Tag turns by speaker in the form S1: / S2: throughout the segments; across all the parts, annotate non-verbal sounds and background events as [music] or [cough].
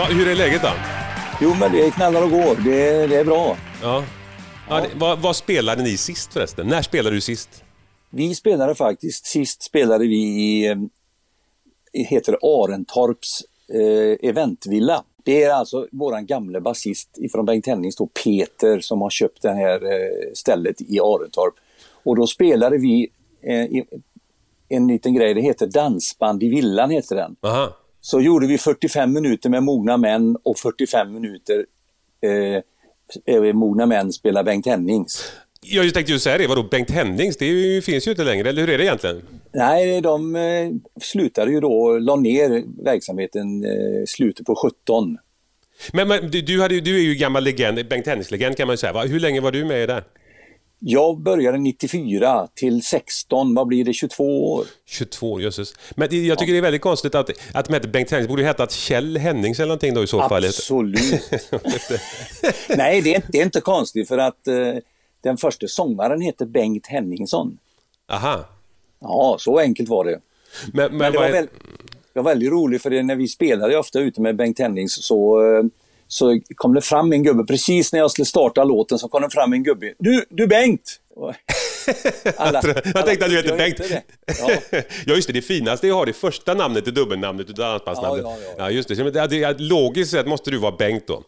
S1: Va, hur är läget då?
S2: Jo, men det knallar och går. Det, det är bra.
S1: Ja. ja. det, vad, vad spelade ni sist förresten? När spelade du sist?
S2: Vi spelade faktiskt, sist spelade vi i, eh, i heter det Arentorps eh, eventvilla. Det är alltså våran gamle basist ifrån Bengt Hennings då, Peter, som har köpt det här eh, stället i Arentorp. Och då spelade vi eh, i, en liten grej, det heter Dansband i villan heter den.
S1: Aha.
S2: Så gjorde vi 45 minuter med mogna män och 45 minuter eh, eh, mogna män spelar Bengt Hennings.
S1: Jag tänkte ju säga det, vadå Bengt Hennings? Det ju, finns ju inte längre, eller hur är det egentligen?
S2: Nej, de eh, slutade ju då, la ner verksamheten eh, slutet på 17.
S1: Men, men du, hade, du är ju gammal legend, Bengt Hennings-legend kan man ju säga. Va? Hur länge var du med där?
S2: Jag började 94 till 16, vad blir det, 22 år?
S1: 22, jösses. Men jag tycker det är väldigt konstigt att, att de hette Bengt Hennings. borde ju heta att Kjell Hennings eller någonting då i så fall.
S2: Absolut. [laughs] [laughs] Nej, det är, det är inte konstigt för att eh, den första sångaren heter Bengt Henningsson.
S1: Aha.
S2: Ja, så enkelt var det.
S1: Men, men,
S2: Men det var, väl, det var väldigt roligt för det, när vi spelade ofta ute med Bengt Hennings så, eh, så kom det fram en gubbe, precis när jag skulle starta låten så kom det fram en gubbe. Du, du Bengt! [laughs] Alla,
S1: jag tänkte att du hette
S2: jag
S1: Bengt.
S2: Ja. [laughs]
S1: Ja. just det, det finaste är att ha det första namnet, det dubbelnamnet utav dansbandsnamnet.
S2: Ja, ja, ja.
S1: ja, just det. Logiskt sett måste du vara Bengt då.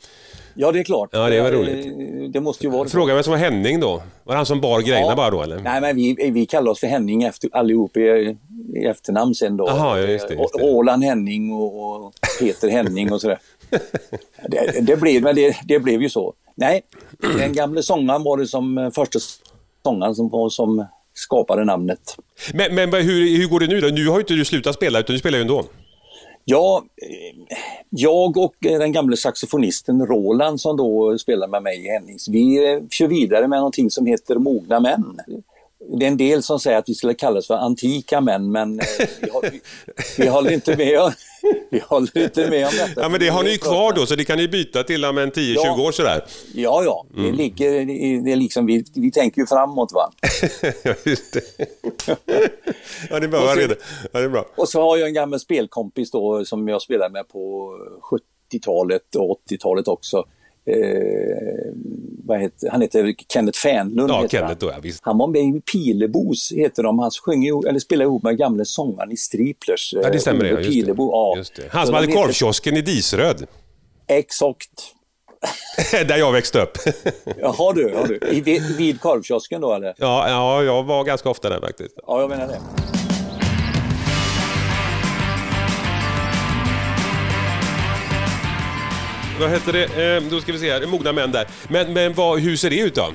S2: ja, det är klart.
S1: Ja, det var
S2: Eh,
S1: roligt.
S2: Det måste ju vara.
S1: Fråga vem som var Henning då? Var det han som bar grejerna
S2: Ja.
S1: bara då eller?
S2: Nej, men vi, vi kallar oss för Henning efter, allihop i, i efternamn sen då.
S1: Jaha, ja, just det, just det.
S2: Roland Henning och, och Peter Henning och sådär. Det, det, blev, men det, det blev ju så. Nej, den gamle sångaren var det som eh, första sångaren som, var, som skapade namnet.
S1: Men, men hur, hur går det nu då? Nu har ju inte du slutat spela, utan du spelar ju ändå.
S2: Ja, eh, jag och eh, den gamle saxofonisten Roland som då spelar med mig i Hennings, vi kör vidare med någonting som heter Mogna män. Det är en del som säger att vi skulle kallas för antika män, men vi, har, vi, håller inte med vi håller inte med om detta.
S1: Ja, men det har ni ju kvar då, så det kan ni byta till om en 10-20
S2: Ja.
S1: år sådär.
S2: Ja, ja, det
S1: Mm.
S2: ligger, i- det är liksom, vi, vi tänker ju framåt va. [laughs]
S1: ja, just det. ja, det är bra.
S2: Så-.
S1: Ja, det är bra.
S2: Och så har jag en gammal spelkompis då som jag spelade med på 70-talet och 80-talet också. Eh, vad heter, han heter Kenneth Fänlund.
S1: Ja,
S2: heter
S1: Kenneth
S2: han.
S1: då, ja, visst.
S2: Han var med i Pilebos, heter de. Han sjöng eller spelade ihop med gamle sångaren i Striplers.
S1: Ja, det stämmer det.
S2: eh,
S1: Ja,
S2: Pilebo, ja.
S1: Han som
S2: de
S1: hade
S2: heter-
S1: korvkiosken i Disröd.
S2: Exakt. [laughs]
S1: Där jag växte upp.
S2: Jaha du, ja, du. I, vid, vid korvkiosken då eller?
S1: ja, ja, jag var ganska ofta där faktiskt.
S2: Ja, jag menar det.
S1: Vad heter det? Eh, då ska vi se här, mogna män där. Men, men vad, hur ser det ut då?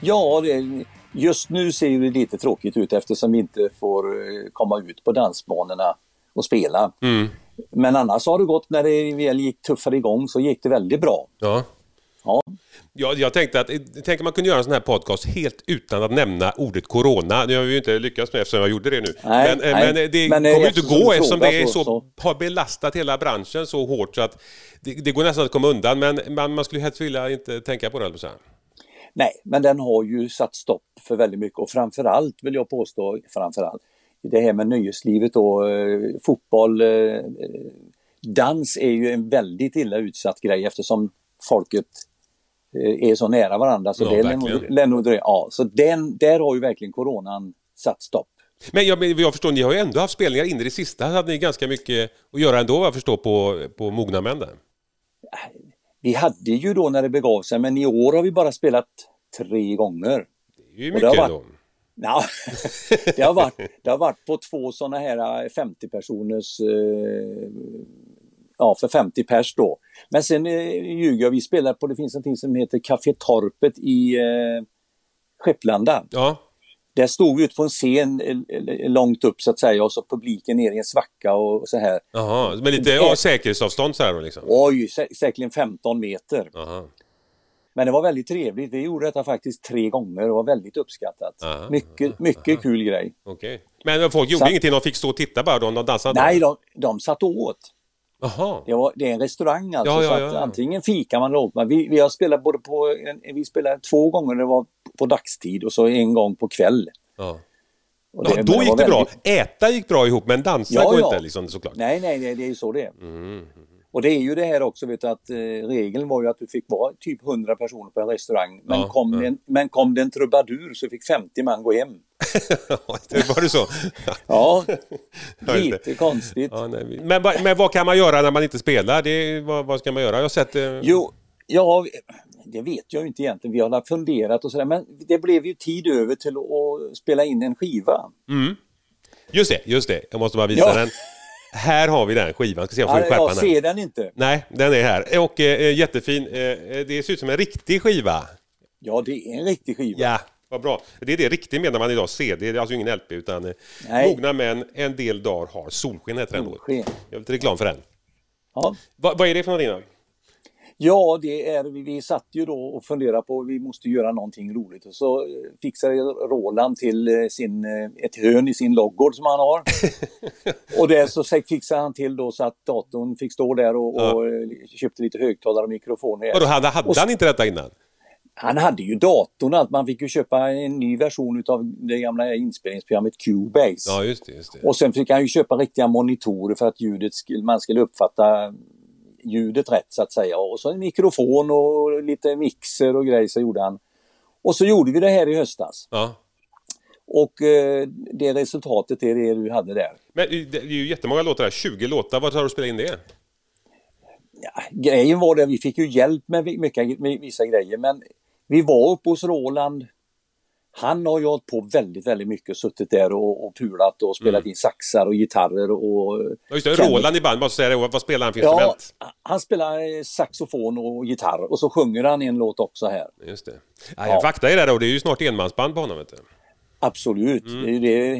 S2: Ja, just nu ser det lite tråkigt ut eftersom vi inte får eh, komma ut på dansbanorna och spela.
S1: Mm.
S2: Men annars har det gått, när det väl gick tuffare igång så gick det väldigt bra.
S1: Ja.
S2: Ja,
S1: Jag, jag tänkte att, tänk man kunde göra en sån här podcast helt utan att nämna ordet corona. Nu har vi ju inte lyckats med eftersom jag gjorde det nu.
S2: Nej,
S1: men, eh,
S2: nej.
S1: men det
S2: Men, eh,
S1: kommer ju inte gå eftersom det är
S2: så-
S1: så,
S2: så-
S1: har belastat hela branschen så hårt så att det, det går nästan att komma undan. Men man, man skulle helst vilja inte tänka på det. att säga.
S2: nej, men den har ju satt stopp för väldigt mycket och framförallt vill jag påstå, framförallt, det här med nöjeslivet och eh, fotboll, eh, eh, dans är ju en väldigt illa utsatt grej eftersom folket eh, är så nära varandra. Så
S1: Ja,
S2: det lär nog- dröja. Ja, så den, där har ju verkligen coronan satt stopp.
S1: Men jag, jag förstår, ni har ju ändå haft spelningar in i det sista. hade ni ganska mycket att göra ändå vad jag förstår på, på mogna män där.
S2: Vi hade ju då när det begav sig, men i år har vi bara spelat tre gånger.
S1: Det är ju
S2: Och det har
S1: mycket
S2: varit-
S1: ändå.
S2: Ja, [laughs] det, har varit, det har varit på två sådana här 50 personers, eh, ja för 50 pers då. Men sen eh, ljuger jag, vi spelar på, det finns någonting som heter Café Torpet i eh, Skepplanda.
S1: Ja,
S2: Där stod vi ute på en scen eh, eh, långt upp så att säga och så publiken ner i en svacka och så här.
S1: Jaha, med lite ja, säkerhetsavstånd så här då liksom.
S2: Oj, sä säkerligen 15 meter.
S1: Jaha.
S2: Men det var väldigt trevligt. Vi gjorde detta faktiskt tre gånger och var väldigt uppskattat.
S1: Aha,
S2: mycket, mycket kul grej.
S1: Okej. Men folk gjorde
S2: Så-
S1: ingenting, de fick stå och titta bara då, de dansade?
S2: Nej, de, de satt åt.
S1: Jaha.
S2: Det, var, det är en restaurang alltså,
S1: Ja, ja,
S2: så att
S1: ja, ja.
S2: antingen fikar man eller man. Vi, vi har spelat både på, en, vi spelade två gånger det var på dagstid och så en gång på kväll.
S1: Ja.
S2: Och
S1: Ja, då gick det bra.
S2: väldigt-
S1: Äta gick bra ihop, men dansa
S2: Ja,
S1: går
S2: ja.
S1: inte liksom såklart.
S2: Nej, nej, nej, det är ju så det är.
S1: Mm.
S2: Och det är ju det här också, vet du, att eh, regeln var ju att du fick vara typ 100 personer på en restaurang. Men,
S1: Ja,
S2: kom,
S1: ja.
S2: Det en, men kom det en trubadur så fick 50 man gå hem. [laughs]
S1: var det så?
S2: Ja, [laughs] lite konstigt.
S1: Ja. Men, vad- men vad kan man göra när man inte spelar? Det, vad, vad ska man göra? Jag har sett... Eh,
S2: Jo, ja, det vet jag ju inte egentligen. Vi har funderat och sådär. Men det blev ju tid över till att spela in en skiva.
S1: Just det, just det. Jag måste bara visa
S2: Ja.
S1: den. Här har vi den skivan. Ska se om jag
S2: Ja,
S1: får skärpa
S2: jag ser den inte.
S1: Nej, den är här. Och eh, jättefin. Eh, det ser ut som en riktig skiva.
S2: Ja, det är en riktig skiva.
S1: Ja, vad bra. Det är det riktigt menar man idag. CD, det är alltså ingen LP utan eh. Mogna män, en del dagar har solsken heter den då.
S2: Solsken.
S1: Jag vill lite reklam för den.
S2: Ja.
S1: Va, vad är det för någonting då?
S2: Ja, det är, vi, vi satt ju då och funderade på vi måste göra någonting roligt och så eh, fixade Roland till eh, sin, eh, ett hörn i sin loggård som han har. [laughs] och det så fixade han till då så att datorn fick stå där och, och eh, köpte lite högtalare och mikrofoner.
S1: Och då hade, hade
S2: Och-
S1: han inte detta innan?
S2: Han hade ju datorn, att man fick ju köpa en ny version av det gamla inspelningsprogrammet Cubase.
S1: Ja, just det. Just det.
S2: Och sen fick han ju köpa riktiga monitorer för att ljudet skulle, man skulle uppfatta ljudet rätt så att säga. Och så en mikrofon och lite mixer och grejer så gjorde han. Och så gjorde vi det här i höstas.
S1: Ja.
S2: Och eh, det resultatet är det du hade där.
S1: Men det är ju jättemånga låtar här. 20 låtar. Vad tar du att spela in det?
S2: Ja, grejen var det, vi fick ju hjälp med mycket, med vissa grejer men vi var uppe hos Roland. Han har ju hållit på väldigt, väldigt mycket, suttit där och, och pulat och spelat in saxar och gitarrer och...
S1: Ja, just det. Roland i band. Måste säga det. Vad spelar han för
S2: Ja,
S1: instrument?
S2: han spelar eh, saxofon och gitarr och så sjunger han en låt också här.
S1: Just det. Ja, jag vaktar ju där då. Det är ju snart enmansband på honom. Vet du.
S2: Absolut.
S1: Mm.
S2: Det.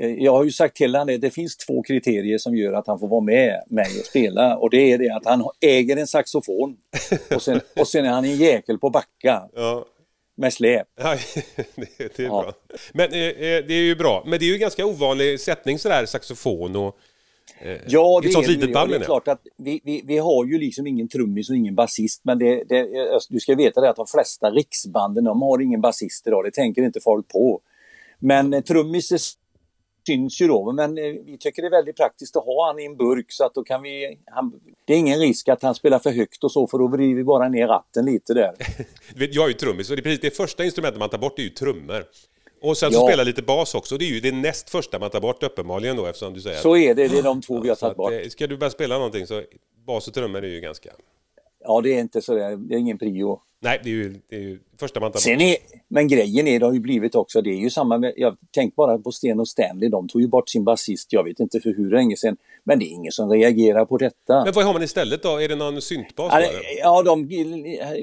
S2: Eh, Jag har ju sagt till honom det, det finns två kriterier som gör att han får vara med mig och spela och det är det att han äger en saxofon [laughs] och sen, och sen är han en jäkel på backa
S1: Ja.
S2: Med släp. [laughs]
S1: Ja, det, det är
S2: Ja.
S1: bra. Men eh, eh, det är ju bra. Men det är ju ganska ovanlig sättning sådär, saxofon och... Eh,
S2: Ja, det
S1: ett sånt
S2: är,
S1: litet
S2: Ja, det är klart att vi, vi, vi har ju liksom ingen trummis och ingen basist men det, det, du ska veta det att de flesta riksbanden de har ingen basist idag, det tänker inte folk på. Men eh, trummis syns ju då, men eh, vi tycker det är väldigt praktiskt att ha han i en burk så att då kan vi... Han, det är ingen risk att han spelar för högt och så för då vrider vi bara ner ratten lite där. [laughs]
S1: Jag är ju trummis och det, precis det första instrumentet man tar bort är ju trummor. Och sen så
S2: Ja.
S1: spelar lite bas också. Det är ju det näst första man tar bort uppenbarligen då eftersom du säger
S2: Så är det, det är de två vi har
S1: Så
S2: tagit bort.
S1: eh, Ska du börja spela någonting så bas och trummor är ju ganska...
S2: Ja, det är inte så där, det är ingen prio.
S1: Nej, det är ju det är ju första man tar
S2: Sen är, men grejen är, det har ju blivit också, det är ju samma med, jag tänk bara på Sten och Stanley, de tog ju bort sin basist, jag vet inte för hur länge sedan, men det är ingen som reagerar på detta.
S1: Men vad har man istället då? Är det någon syntbas
S2: Ja, ja de,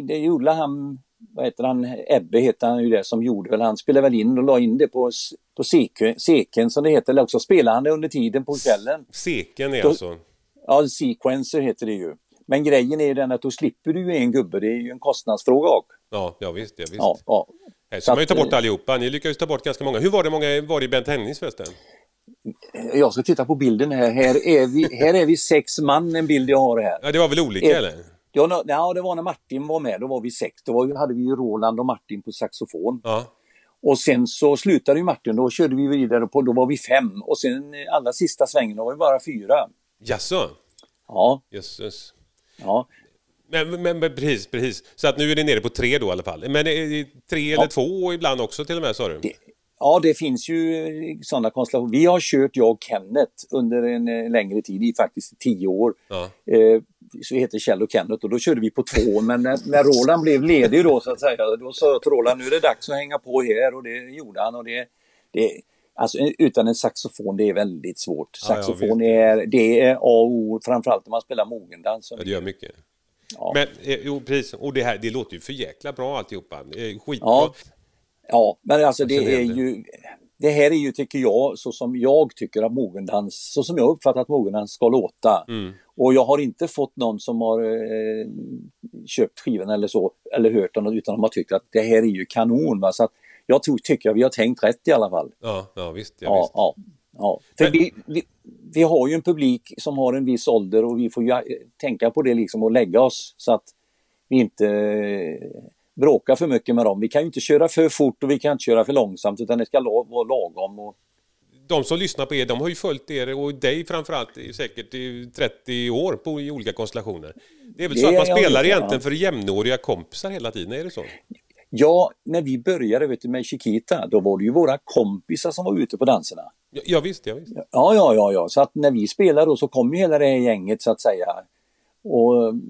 S2: det gjorde han, vad heter han, Ebbe heter han ju det som gjorde väl, han spelade väl in och la in det på, på seken, seken som det heter, eller också spelade han det under tiden på kvällen.
S1: Seken är
S2: Då-
S1: alltså...
S2: Ja, sequencer heter det ju. Men grejen är ju den att då slipper du ju en gubbe, det är ju en kostnadsfråga också.
S1: Ja, ja visst. Ja, visst.
S2: Ja, ja.
S1: Här
S2: Så
S1: ska man ju ta bort
S2: eh,
S1: allihopa. Ni lyckades ta bort ganska många. Hur var det många var det i Bent Hennings förresten?
S2: Jag ska titta på bilden här. Här är vi, här är vi sex man, en bild jag har här.
S1: Ja, det var väl olika
S2: Eh,
S1: eller?
S2: Ja, ja, det var när Martin var med, då var vi sex. Då var, hade vi ju Roland och Martin på saxofon.
S1: Ja.
S2: Och sen så slutade ju Martin, då körde vi vidare på, då var vi fem. Och sen eh, allra sista svängen, då var vi bara fyra.
S1: Jaså?
S2: Ja,
S1: Jösses.
S2: Ja.
S1: Men, men, men precis, precis. Så att nu är det nere på tre då i alla fall. Men det tre eller två ibland också till och med sa du?
S2: Det- Ja, det finns ju sådana konstellationer. Vi har kört, jag och Kenneth, under en eh, längre tid, i faktiskt tio år.
S1: Ja.
S2: Eh, så heter Kjell och Kenneth och då körde vi på två. Men när, när Roland blev ledig då så att säga, då sa jag till Roland nu är det dags att hänga på här och det gjorde han. Och det, det, alltså utan en saxofon det är väldigt svårt.
S1: Ja,
S2: Saxofon är, det är A och O, framförallt när man spelar mogendans.
S1: Ja, det gör mycket.
S2: Ja.
S1: Men eh, jo, precis. Och det här, det låter ju för jäkla bra alltihopa. Skitbra.
S2: Ja. Ja, men alltså det är ju det här är ju, tycker jag, så som jag tycker att mogendans, så som jag uppfattat att mogendans ska låta.
S1: Mm.
S2: Och jag har inte fått någon som har eh, köpt skivan eller så, eller hört den, utan de har tyckt att det här är ju kanon. Va? Så att jag tror, tycker att vi har tänkt rätt i alla fall.
S1: Ja, ja visst. Ja,
S2: Ja,
S1: visst.
S2: ja, ja. För
S1: Men-
S2: vi, vi, vi har ju en publik som har en viss ålder och vi får ju eh, tänka på det liksom och lägga oss så att vi inte eh, bråkar för mycket med dem. Vi kan ju inte köra för fort och vi kan inte köra för långsamt utan det ska vara lagom. Och,
S1: de som lyssnar på er, de har ju följt er och dig framförallt säkert i 30 år på, i olika konstellationer. Det är väl
S2: Det
S1: så att man spelar egentligen för jämnåriga kompisar hela tiden, är det så?
S2: Ja, när vi började vet du, med Chiquita, då var det ju våra kompisar som var ute på danserna.
S1: Ja, ja visst, ja, visst.
S2: Ja, ja, ja, ja. Så att när vi spelade då så kom ju hela det här gänget så att säga. Och mm,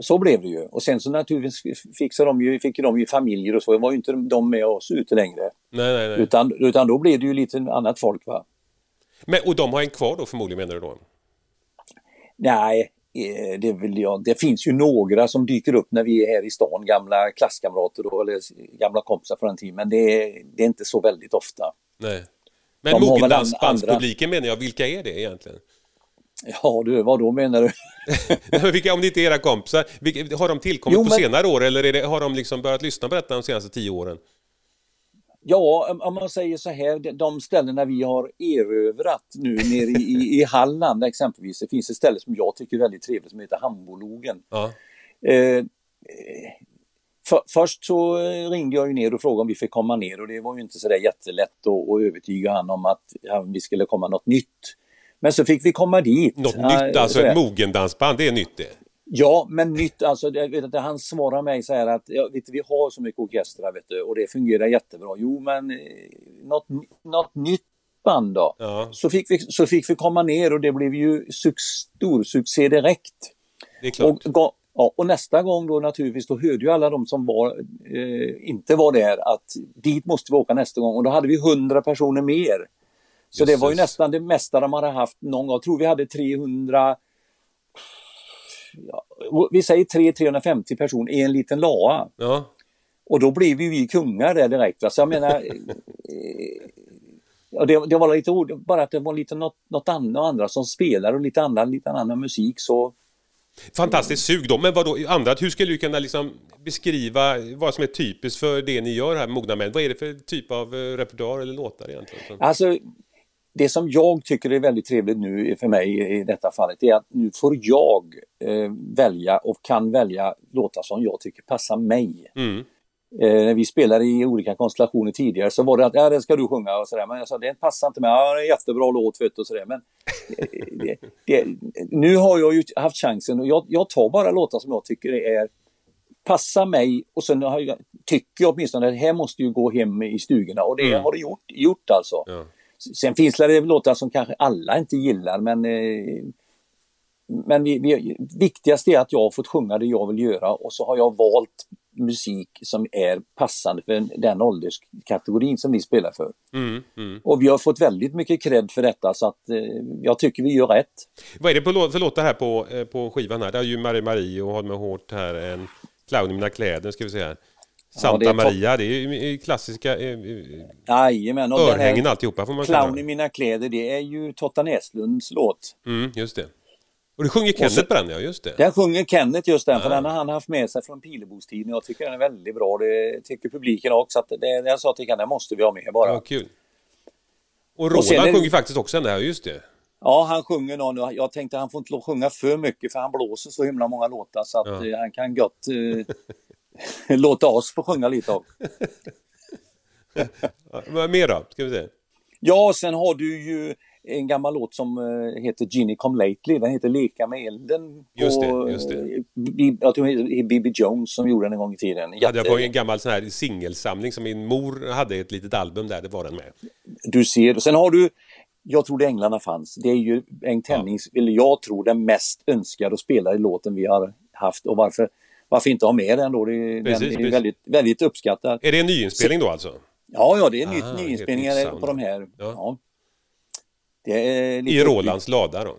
S2: så blev det ju. Och sen så naturligtvis fixade de ju, fick de ju familjer och så. Det var ju inte de med oss ute längre.
S1: Nej, nej, nej.
S2: Utan, utan då blev det ju lite annat folk va.
S1: Men, och de har en kvar då förmodligen menar du då?
S2: Nej, det, vill jag, det finns ju några som dyker upp när vi är här i stan, gamla klasskamrater då, eller gamla kompisar från den tiden. Men det är, det är inte så väldigt ofta.
S1: Nej. Men mogendansbandspubliken menar jag, vilka är det egentligen?
S2: Ja du, vad då menar du? [laughs]
S1: Vilka, om det inte är era kompisar, har de tillkommit
S2: Jo,
S1: på
S2: men-
S1: senare år eller det, har de liksom börjat lyssna på detta de senaste tio åren?
S2: Ja, om- man säger så här, de- ställena vi har erövrat nu nere i, i, i Halland exempelvis. Det finns ett ställe som jag tycker är väldigt trevligt som heter Hambologen.
S1: Ja.
S2: Eh, för, först så ringde jag ju ner och frågade om vi fick komma ner och det var ju inte så där jättelätt att, att övertyga han om att vi skulle komma något nytt. Men så fick vi komma dit.
S1: Något nytt, alltså
S2: sådär.
S1: ett mogendansband, det är nytt det.
S2: Ja, men nytt, alltså det, vet du, han svarar mig så här att ja, vet du, vi har så mycket orkestrar vet du, och det fungerar jättebra. Jo, men eh, något, något nytt band då?
S1: Ja,
S2: Så, fick vi, så fick vi komma ner och det blev ju stor succé direkt.
S1: det är klart.
S2: Och, ja, och nästa gång då naturligtvis, då hörde ju alla de som var, eh, inte var där att dit måste vi åka nästa gång och då hade vi 100 personer mer. Så det var ju nästan det mesta de hade haft någon gång. Jag tror vi hade 300 ja, vi säger 300-350 personer i en liten laa.
S1: Ja.
S2: Och då blev ju vi kungar där direkt. Va? Så jag menar, [laughs] eh, ja, det, det var lite ord, bara att det var lite något, något annat, andra som spelar och lite annan, lite annan musik så
S1: Fantastiskt sug då, men vad då, andra, hur skulle du kunna liksom beskriva vad som är typiskt för det ni gör här, Mogna Män? Vad är det för typ av eh, repertoar eller låtar egentligen?
S2: Alltså, det som jag tycker är väldigt trevligt nu för mig i detta fallet är att nu får jag eh, välja och kan välja låtar som jag tycker passar mig.
S1: Mm.
S2: Eh, när vi spelade i olika konstellationer tidigare så var det att ja, det ska du sjunga och sådär. Men jag sa det passar inte mig. Ja, det är en jättebra låt vet du, och sådär. Men eh, det, det, nu har jag ju haft chansen och jag, jag tar bara låtar som jag tycker är passar mig och sen jag, tycker jag åtminstone att det här måste ju gå hem i stugorna och det
S1: Mm.
S2: har det gjort, gjort alltså.
S1: Ja.
S2: Sen finns det låtar som kanske alla inte gillar men eh, men vi, vi, viktigast är att jag har fått sjunga det jag vill göra och så har jag valt musik som är passande för den ålderskategorin som vi spelar för.
S1: Mm, mm.
S2: Och vi har fått väldigt mycket cred för detta så att eh, jag tycker vi gör rätt.
S1: Vad är det på för låtar här på, eh, på skivan här? Det är ju Marie Marie och Håll mig hårt här, en Clown i mina kläder ska vi säga. Santa
S2: det topp-
S1: Maria, det är ju klassiska eh, eh,
S2: Jajamän, och
S1: örhängen alltihopa får man
S2: Clown i
S1: det.
S2: mina kläder det är ju Totta Näslunds låt.
S1: Mm, just det. Och du sjunger Kenneth på den, ja just det.
S2: Den sjunger Kenneth just den, för
S1: Ah.
S2: den har han haft med sig från Pilebostiden. Jag tycker den är väldigt bra. Det tycker publiken också. Att det, jag sa till Kenneth, den måste vi ha med bara.
S1: Ja, kul. Och Roland
S2: Och är det-
S1: sjunger faktiskt också den där, just det.
S2: Ja, han sjunger någon. Jag tänkte han får inte sjunga för mycket för han blåser så himla många låtar så att
S1: Ja.
S2: eh, han kan gott eh, [laughs] [laughs] låta oss få sjunga lite av.
S1: Ja, [laughs] vad mer då? Ska vi se.
S2: Ja, sen har du ju en gammal låt som eh, heter Ginny Come Lately. Den heter Leka med elden.
S1: Just det, just det.
S2: eh, Bi- Jag tror det är Bibi Jones som gjorde den en gång i tiden.
S1: Hade jag
S2: Jätte-
S1: på en gammal sån här singelsamling som min mor hade ett litet album där, det var den med.
S2: Du ser. Sen har du Jag tror det Änglarna fanns. Det är ju Bengt Hennings, eller jag tror den mest önskade och spelade låten vi har haft. Och varför, varför inte ha med den då? Det,
S1: Precis,
S2: den är
S1: precis.
S2: väldigt, väldigt uppskattad.
S1: Är det en nyinspelning då alltså?
S2: Ja, ja, det är
S1: Ah,
S2: nytt,
S1: helt
S2: nyinspelningar på de här.
S1: Ja.
S2: Ja. Det är lite
S1: I. Rolands lada då?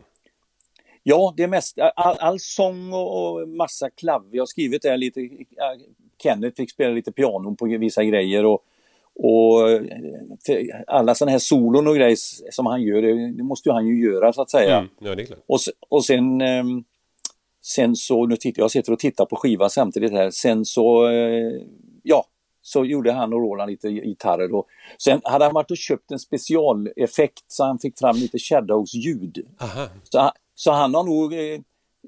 S2: Ja, det är mest all, all sång och, och massa klav. Jag har skrivit där lite. Kenneth fick spela lite piano på vissa grejer och, och för alla sådana här solon och grejer som han gör, det, måste ju han ju göra så att säga.
S1: Mm, ja.
S2: Och, och sen, ehm, sen så, nu tittar jag sitter och tittar på skivan samtidigt här, sen så, eh, ja, så gjorde han och Roland lite gitarrer då. Sen hade han varit och köpt en specialeffekt så han fick fram lite Shadows-ljud. Så, han- så han har nog eh,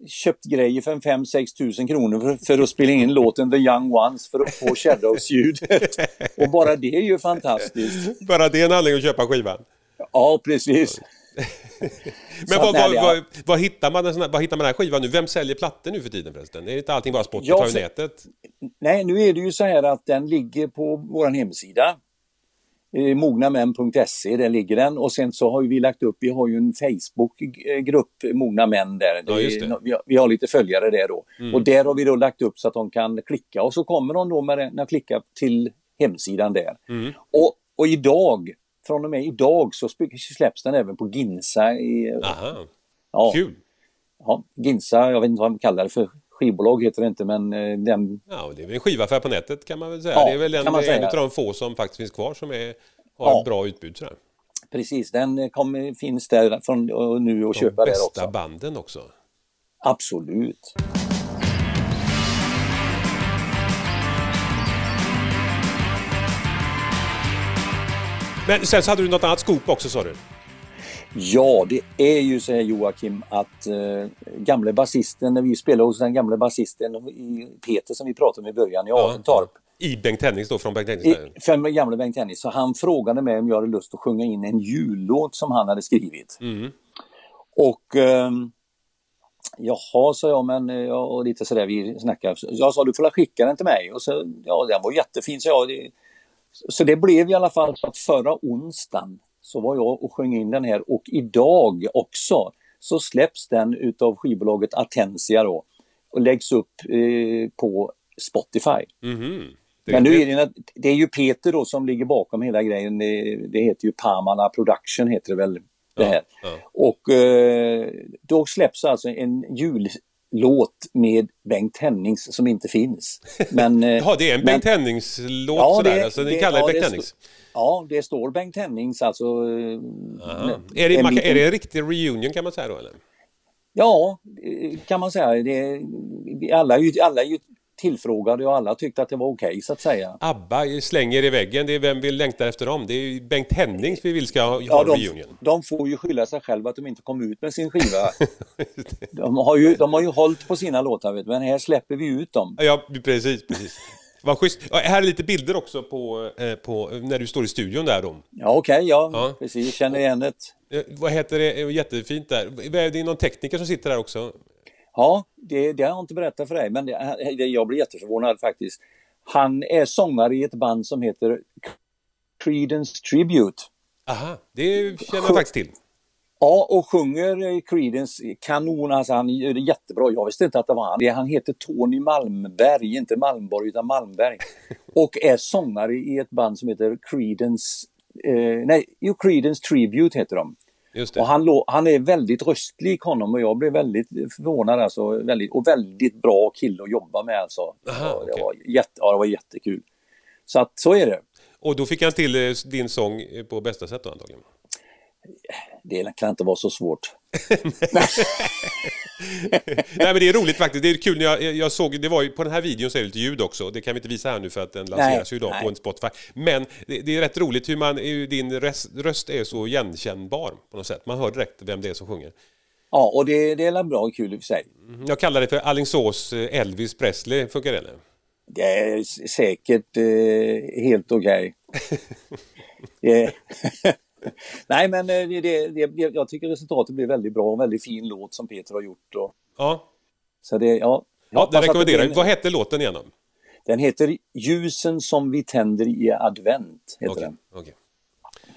S2: köpt grejer för en 5-6 tusen kronor för, för att spela in låten The Young Ones för att få [laughs] Shadows-ljudet. och bara det är ju fantastiskt.
S1: Bara det är en anledning att köpa skivan.
S2: Ja, precis. [laughs]
S1: Men vad, vad, vad, vad, hittar man en sån här, vad hittar man den här skivan nu? Vem säljer plattor nu för tiden förresten? Är inte allting bara Spotify och för... nätet?
S2: Nej, nu är det ju så här att den ligger på vår hemsida. Eh, mognamän.se, där ligger den och sen så har vi lagt upp, vi har ju en Facebookgrupp, Mogna Män där.
S1: Ja, det.
S2: Vi, vi, har lite följare där då. Mm. Och där har vi då lagt upp så att de kan klicka och så kommer de då med den, att klicka till hemsidan där.
S1: Mm.
S2: Och, och idag från och med idag så släpps den även på Ginsa. I,
S1: Aha, ja, kul!
S2: Ja, Ginsa, jag vet inte vad de kallar det för. Skivbolag heter det inte men eh, den...
S1: Ja, det är väl en skivaffär på nätet kan man väl säga. Ja, det är väl en, en av de få som faktiskt finns kvar som är, har ja. bra utbud. Sådär.
S2: Precis, den kom, finns där från nu och köpa där också.
S1: De bästa banden också.
S2: Absolut.
S1: Men sen så hade du något annat skop också sa du?
S2: Ja, det är ju så här Joakim att eh, gamle basisten, när vi spelade hos den gamle basisten Peter som vi pratade om i början i ja, Arentorp.
S1: I Bengt Hennings då, från Bengt Hennings?
S2: I, för gamle Bengt Hennings. Så han frågade mig om jag hade lust att sjunga in en jullåt som han hade skrivit.
S1: Mm.
S2: Och eh, Jaha, sa jag, men ja, och lite sådär vi snackade. Jag sa du får skicka den till mig. Och så, ja, den var jättefin, så jag. Så det blev i alla fall så att förra onsdagen så var jag och sjöng in den här och idag också så släpps den utav skivbolaget Atensia då och läggs upp eh, på Spotify.
S1: Mm -hmm.
S2: Men nu är det, det är ju Peter då som ligger bakom hela grejen. Det, det heter ju Pamana Production heter det väl det här.
S1: Ja, ja.
S2: Och eh, då släpps alltså en jul, låt med Bengt Hennings som inte finns. Men, [laughs]
S1: eh, ja, det är en Bengt Hennings-låt ja, sådär, det, alltså, ni kallar det, ja, Bengt Hennings?
S2: Ja, det står Bengt Hennings alltså.
S1: Aha. Är det, en, är det en riktig reunion kan man säga då eller?
S2: Ja, kan man säga. Det, alla, alla är ju tillfrågade och alla tyckte att det var okej okay, så att säga.
S1: ABBA slänger i väggen, det är vem vill längta efter dem? Det är Bengt Hennings vi vill ska ha,
S2: ja,
S1: de, reunion.
S2: De får ju skylla sig själva att de inte kom ut med sin skiva. [laughs] de, har ju, de har ju hållit på sina låtar vet, men här släpper vi ut dem.
S1: Ja, precis, precis. Vad schysst. Här är lite bilder också på, eh, på när du står i studion där då.
S2: Ja okej, okay, ja, ja, precis, känner igen det.
S1: Eh, vad heter det, jättefint där. Det är någon tekniker som sitter där också?
S2: Ja, det, det har jag inte berättat för dig, men det, det, jag blir jätteförvånad faktiskt. Han är sångare i ett band som heter Creedence Tribute.
S1: Aha, det känner jag faktiskt till.
S2: Ja, och sjunger Creedence kanon, alltså han gör det jättebra. Jag visste inte att det var han. Han heter Tony Malmberg, inte Malmborg utan Malmberg. [laughs] Och är sångare i ett band som heter Creedence, eh, nej, Creedence Tribute heter de. Och han, han är väldigt röstlik honom och jag blev väldigt förvånad alltså. Väldigt, och väldigt bra kille att jobba med alltså.
S1: Aha,
S2: okay. det, var jätte, ja, det var jättekul. Så att så är det.
S1: Och då fick han till eh, din sång på bästa sätt då antagligen?
S2: Det kan inte vara så svårt. [laughs]
S1: Nej men det är roligt faktiskt, det är kul när jag, jag såg, det var ju, på den här videon så är det lite ljud också, det kan vi inte visa här nu för att den lanseras ju idag på en Spotify. Men det, det, är rätt roligt hur man, din röst, är så igenkännbar på något sätt, man hör direkt vem det är som sjunger.
S2: Ja, och det, det är bra och kul i och för sig.
S1: Mm, jag kallar det för Alingsås eh, Elvis Presley, funkar det eller?
S2: Det är säkert eh, helt okej. Okay. [laughs] [laughs] [laughs] Nej men eh, det, det, det, jag tycker resultatet blir väldigt bra, en väldigt fin låt som Peter har gjort. Och...
S1: Ja.
S2: Så det, ja.
S1: Ja, den rekommenderar Vad hette låten igen
S2: Den heter Ljusen som vi tänder i advent. Heter
S1: okay,
S2: den.
S1: Okay.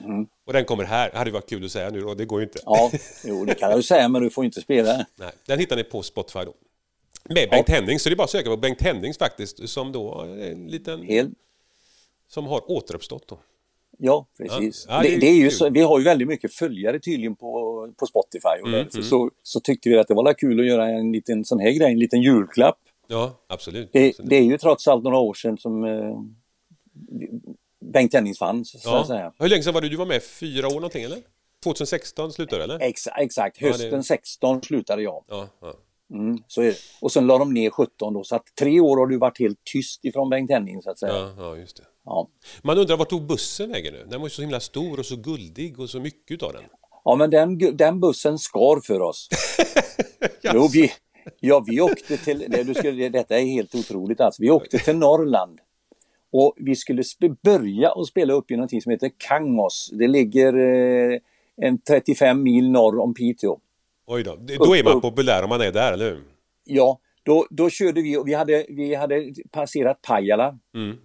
S1: Mm. Och den kommer här, det hade varit kul att säga nu och det går ju inte.
S2: Ja, jo det kan jag ju säga men du får inte spela.
S1: Nej, den hittar ni på Spotify då. Med Bengt ja. Hennings, så det är bara att söka på Bengt Hennings faktiskt som då är en liten...
S2: Helt.
S1: Som har återuppstått då.
S2: Ja, precis. Ja. Ja, det, det, det, är ju så, vi har ju väldigt mycket följare tydligen på, på Spotify och mm, därför mm. Så, så tyckte vi att det var kul att göra en liten sån här grej, en liten julklapp.
S1: Ja, absolut.
S2: Det,
S1: absolut.
S2: det är ju trots allt några år sedan som eh, Bengt Hennings fanns. Så ja. att säga.
S1: Hur länge sedan var du? Du var med fyra år någonting eller? 2016 slutade eller?
S2: Ex, exakt, hösten ja, det... 16 slutade jag.
S1: Ja, ja.
S2: Mm, så är det. Och sen la de ner 17 då, så att tre år har du varit helt tyst ifrån Bengt Henning så att säga.
S1: Ja, ja just det.
S2: Ja.
S1: Man undrar vart tog bussen vägen nu? Den var ju så himla stor och så guldig och så mycket av den.
S2: Ja, men den, den bussen skar för oss. [laughs] jo, vi, ja, vi åkte till, det, du skulle, detta är helt otroligt alltså, vi åkte till Norrland. Och vi skulle börja och spela upp i någonting som heter Kangos. Det ligger eh, en 35 mil norr om Piteå.
S1: Oj då, då är man populär om man är där, eller hur?
S2: Ja, då, då körde vi och vi hade, vi hade passerat Pajala. Mm.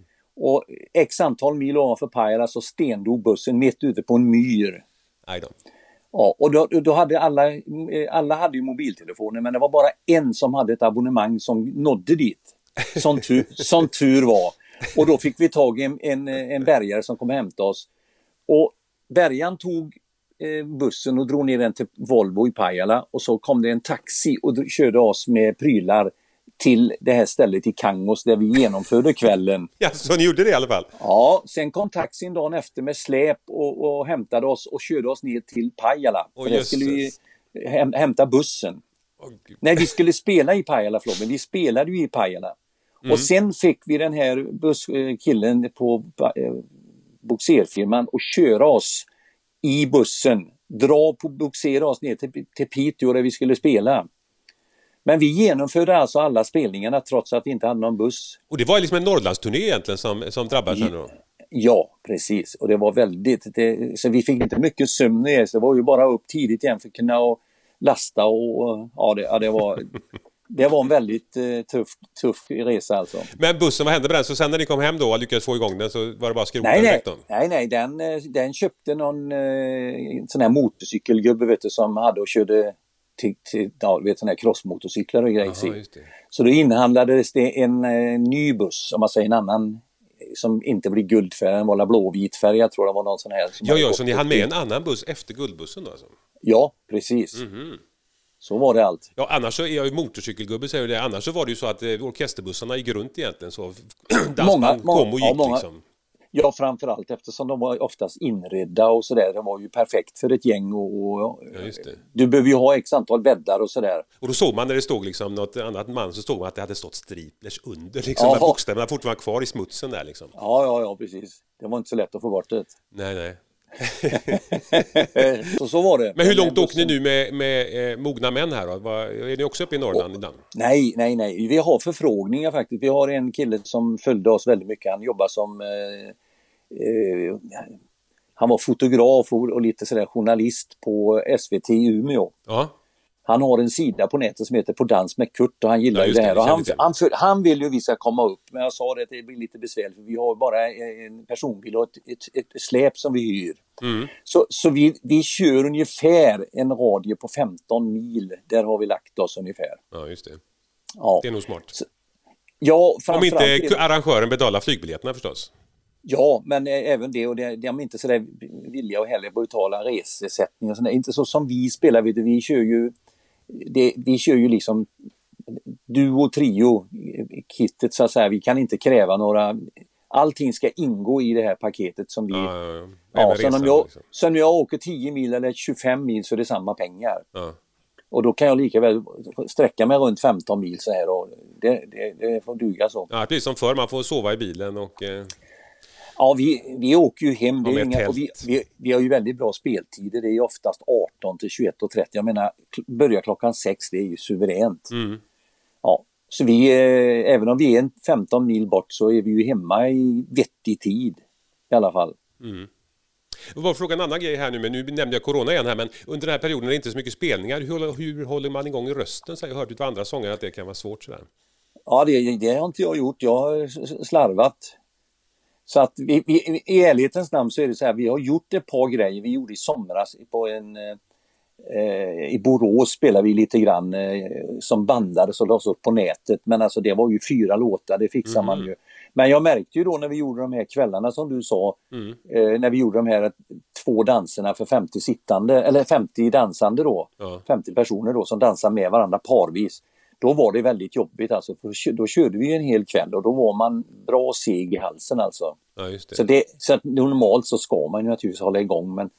S2: Och x antal mil ovanför Pajala så stendog bussen mitt ute på en myr.
S1: Aj då.
S2: Ja, och då, då hade alla, alla hade ju mobiltelefoner men det var bara en som hade ett abonnemang som nådde dit. Som tur, [laughs] som tur var. Och då fick vi tag i en, en, en bärgare som kom och hämtade oss. Och bärgaren tog eh, bussen och drog ner den till Volvo i Pajala och så kom det en taxi och körde oss med prylar till det här stället i Kangos där vi genomförde kvällen.
S1: Ja, så ni gjorde det i alla fall?
S2: Ja, sen kom taxin dagen efter med släp och, och hämtade oss och körde oss ner till Pajala. Oh, där skulle vi häm hämta bussen. Oh, Nej, vi skulle spela i Pajala, förlåt, men vi spelade ju i Pajala. Mm. Och sen fick vi den här buss, eh, på eh, boxerfirman och köra oss i bussen, dra på, boxera oss ner till, till Piteå där vi skulle spela. Men vi genomförde alltså alla spelningarna trots att vi inte hade någon buss.
S1: Och det var liksom en Norrlandsturné egentligen som, som drabbades ja, då?
S2: Ja, precis. Och det var väldigt... Det, så vi fick inte mycket sömn i det var ju bara upp tidigt igen för att kunna lasta och... Ja, det, ja, det var... [laughs] Det var en väldigt eh, tuff, tuff resa alltså.
S1: Men bussen, vad hände med den? Så sen när ni kom hem då och lyckades få igång den så var det bara att skrota
S2: nej,
S1: nej?
S2: Nej, nej, den, eh, den köpte någon eh, sån här motorcykelgubbe vet du, som hade och körde till, till ja, vet, såna här crossmotorcyklar och grejer. Så då inhandlades det en eh, ny buss, om man säger en annan som inte blir guldfärgad, den var blåvit färg, jag tror det var någon sån här.
S1: ja, ja, så ni hann med en annan buss efter guldbussen då alltså?
S2: Ja, precis. Mm -hmm. Så var det allt.
S1: Ja, annars så är jag ju motorcykelgubbe säger det. Annars så var det ju så att eh, orkesterbussarna gick runt egentligen så [clears throat] dansband kom och gick ja, många, liksom.
S2: Ja, framförallt eftersom de var oftast inredda och sådär. Det var ju perfekt för ett gäng och, och ja, du behöver ju ha x antal bäddar och sådär.
S1: Och då såg man när det stod liksom något annat man så såg man att det hade stått striplers under liksom. Ja. Bokstäverna fortfarande var kvar i smutsen där liksom.
S2: Ja, ja, ja, precis. Det var inte så lätt att få bort det.
S1: Nej, nej. [laughs]
S2: så, så var det.
S1: Men hur långt åker ni nu med, med eh, mogna män här då? Var, är ni också uppe i Norrland ibland?
S2: Nej, nej, nej. Vi har förfrågningar faktiskt. Vi har en kille som följde oss väldigt mycket. Han jobbar som eh, eh, han var fotograf och, och, lite sådär journalist på SVT i Umeå.
S1: Ja.
S2: Han har en sida på nätet som heter På dans med Kurt och han gillar ja, ju det här. Och han, han, han, vill ju vi ska komma upp men jag sa det att det blir lite besvärligt för vi har bara en personbil och ett, ett, ett släp som vi hyr. Mm. Så, så vi, vi kör ungefär en radie på 15 mil. Där har vi lagt oss ungefär.
S1: Ja, just det. Ja. Det är nog smart. Så,
S2: ja,
S1: Om inte arrangören betalar flygbiljetterna förstås.
S2: Ja, men även det och det, de är inte så där villiga att heller betala resesättning och sådär. Inte så som vi spelar, vet du, vi kör ju det, vi kör ju liksom duo, trio, kittet så att säga. Vi kan inte kräva några Allting ska ingå i det här paketet som vi... Ja, ja, ja. ja sen, om jag, liksom. sen om jag åker 10 mil eller 25 mil så är det samma pengar. Ja. Och då kan jag lika väl sträcka mig runt 15 mil så här och det, det, det får duga så.
S1: Ja, precis som förr, man får sova i bilen och... Eh...
S2: Ja, vi, vi åker ju hem. Det är inga, vi, vi, vi, har ju väldigt bra speltider. Det är oftast 18 till 21.30. Jag menar, börja klockan 6, det är ju suveränt. Mm. Ja, så vi, eh, även om vi är 15 mil bort så är vi ju hemma i vettig tid i alla fall.
S1: Mm. Jag var fråga en annan grej här nu, men nu nämnde jag corona igen här, men under den här perioden är det inte så mycket spelningar. Hur, hur håller man igång rösten? Så jag hörde av andra sångare att det kan vara svårt sådär.
S2: Ja, det, det har inte jag gjort. Jag har slarvat. Så att vi, vi, i ärlighetens namn så är det så här, vi har gjort ett par grejer. Vi gjorde i somras på en eh, i Borås spelade vi lite grann eh, som bandades och lades upp på nätet. Men alltså det var ju fyra låtar, det fixar mm. man ju. Men jag märkte ju då när vi gjorde de här kvällarna som du sa, mm. eh, när vi gjorde de här två danserna för 50 sittande, eller 50 dansande då, ja. 50 personer då som dansar med varandra parvis. Då var det väldigt jobbigt alltså, för då körde vi en hel kväll och då var man bra seg i halsen alltså.
S1: Ja, det.
S2: Så, det, så normalt så ska man ju naturligtvis hålla igång men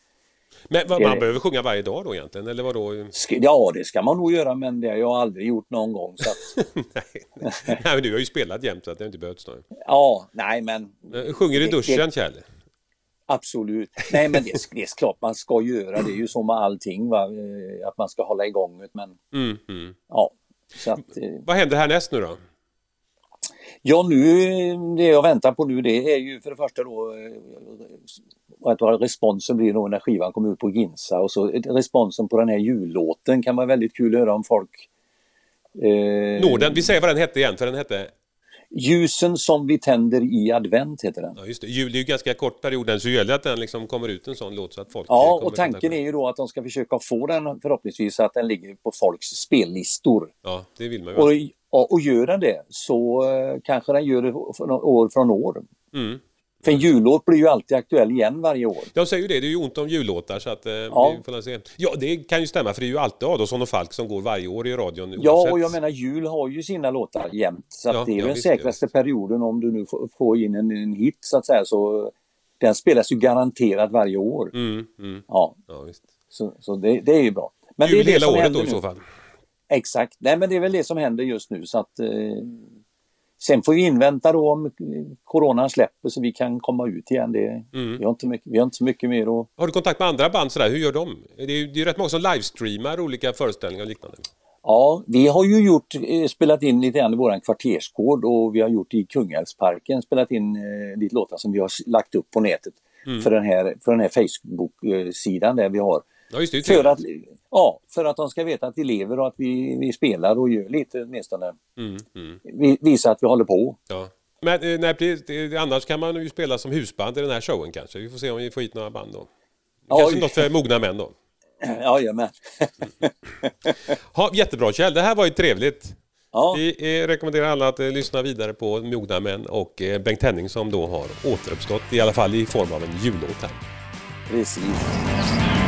S1: men vad, man behöver sjunga varje dag då egentligen, eller vadå?
S2: Ja, det ska man nog göra, men det har jag aldrig gjort någon gång. Så att... [laughs]
S1: nej, nej. men du har ju spelat jämt så att det inte behövts någon.
S2: Ja, nej men...
S1: Sjunger du i duschen, det... Kjell?
S2: Absolut. Nej, men det, det är klart man ska göra. Det är ju så med allting, va? Eh, att man ska hålla igång men... Mm, mm. Ja,
S1: att, eh... Vad händer härnäst nu då?
S2: Ja, nu, det jag väntar på nu det är ju för det första då eh, att responsen blir då när skivan kommer ut på Ginsa och så responsen på den här jullåten kan vara väldigt kul att höra om folk
S1: eh, Norden, vi säger vad den hette igen för den hette
S2: Ljusen som vi tänder i advent heter den.
S1: Ja, just det. Jul är ju ganska kort period, så gäller det att den liksom kommer ut en sån låt så att folk
S2: Ja, och tanken är ju då att de ska försöka få den förhoppningsvis så att den ligger på folks spellistor.
S1: Ja, det vill man ju.
S2: Och, och gör den det så uh, kanske den gör det år från år. Mm. För en jullåt blir ju alltid aktuell igen varje år.
S1: Jag säger ju det, det är ju ont om jullåtar så att eh, ja. vi får se. Ja, det kan ju stämma för det är ju alltid Adolfsson och Falk som går varje år i radion. Oavsett.
S2: Ja, och jag menar jul har ju sina låtar jämt. Så ja, det är ja, den säkraste visst. perioden om du nu får in en, en, hit så att säga så den spelas ju garanterat varje år. Mm, mm. Ja. ja visst. Så, så det, det, är ju bra.
S1: Men jul det är det hela året då i så fall?
S2: Exakt, nej men det är väl det som händer just nu så att eh, Sen får vi invänta då om coronan släpper så vi kan komma ut igen. Det, mm. vi, har inte mycket, vi har inte så mycket mer att...
S1: Har du kontakt med andra band sådär? Hur gör de? Det är ju det är rätt många som livestreamar olika föreställningar och liknande.
S2: Ja, vi har ju gjort, eh, spelat in lite grann i våran kvartersgård och vi har gjort i Kungälvsparken, spelat in eh, lite låtar som vi har lagt upp på nätet mm. för den här, för den här Facebook-sidan där vi har.
S1: Ja, just det,
S2: för, att, ja, för att de ska veta att vi lever och att vi, vi spelar och gör lite åtminstone. Mm, mm. Vi, visa att vi håller på.
S1: Ja. Men eh, nej, annars kan man ju spela som husband i den här showen kanske. Vi får se om vi får hit några band då. Kanske ja, något för mogna män då. [laughs]
S2: Jajamän. [laughs]
S1: ha, jättebra Kjell, det här var ju trevligt. Ja. Vi eh, rekommenderar alla att eh, lyssna vidare på Mogna Män och Bengt Henning som då har återuppstått, i alla fall i form av en jullåt här.
S2: Precis.